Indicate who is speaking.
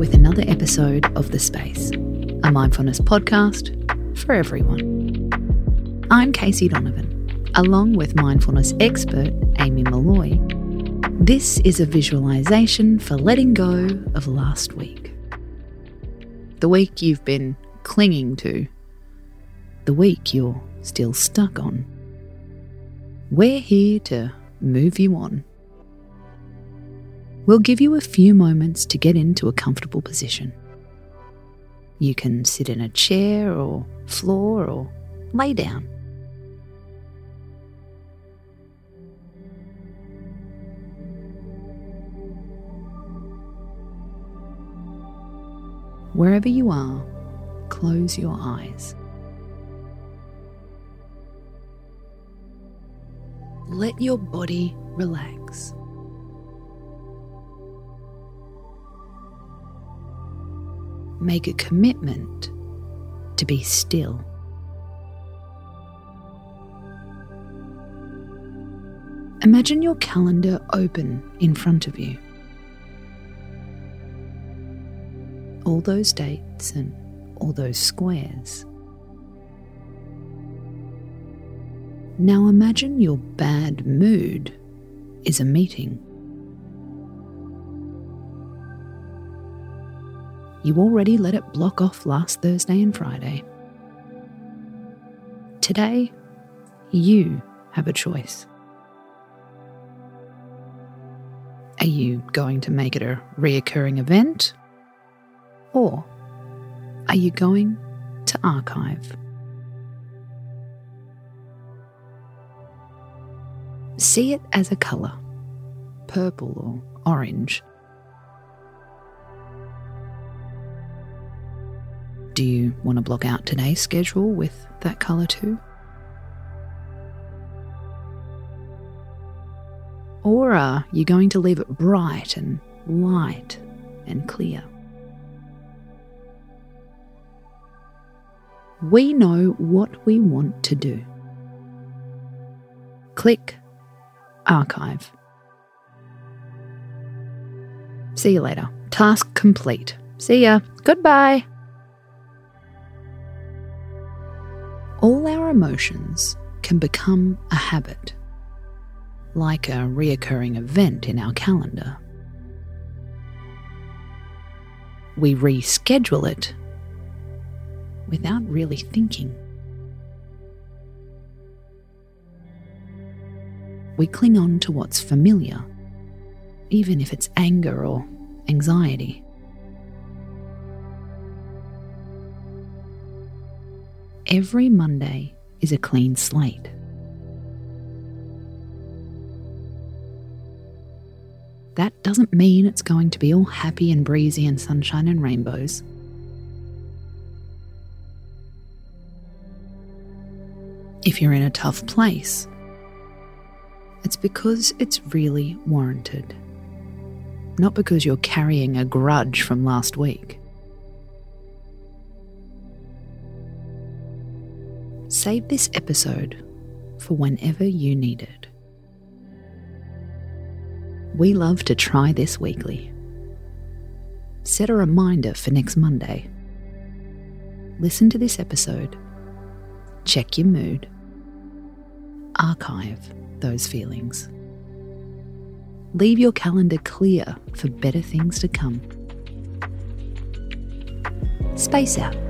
Speaker 1: with another episode of The Space, a mindfulness podcast for everyone. I'm Casey Donovan, along with mindfulness expert Amy Molloy. This is a visualization for letting go of last week. The week you've been clinging to, the week you're still stuck on. We're here to move you on. We'll give you a few moments to get into a comfortable position. You can sit in a chair or floor or lay down. Wherever you are, close your eyes. Let your body relax. Make a commitment to be still. Imagine your calendar open in front of you. All those dates and all those squares. Now imagine your bad mood is a meeting. You already let it block off last Thursday and Friday. Today, you have a choice. Are you going to make it a reoccurring event? Or are you going to archive? See it as a colour, purple or orange. Do you want to block out today's schedule with that colour too? Or are you going to leave it bright and light and clear? We know what we want to do. Click Archive. See you later. Task complete. See ya. Goodbye. All our emotions can become a habit, like a reoccurring event in our calendar. We reschedule it without really thinking. We cling on to what's familiar, even if it's anger or anxiety. Every Monday is a clean slate. That doesn't mean it's going to be all happy and breezy and sunshine and rainbows. If you're in a tough place, it's because it's really warranted, not because you're carrying a grudge from last week. Save this episode for whenever you need it. We love to try this weekly. Set a reminder for next Monday. Listen to this episode check your mood, archive those feelings. Leave your calendar clear for better things to come. Space out.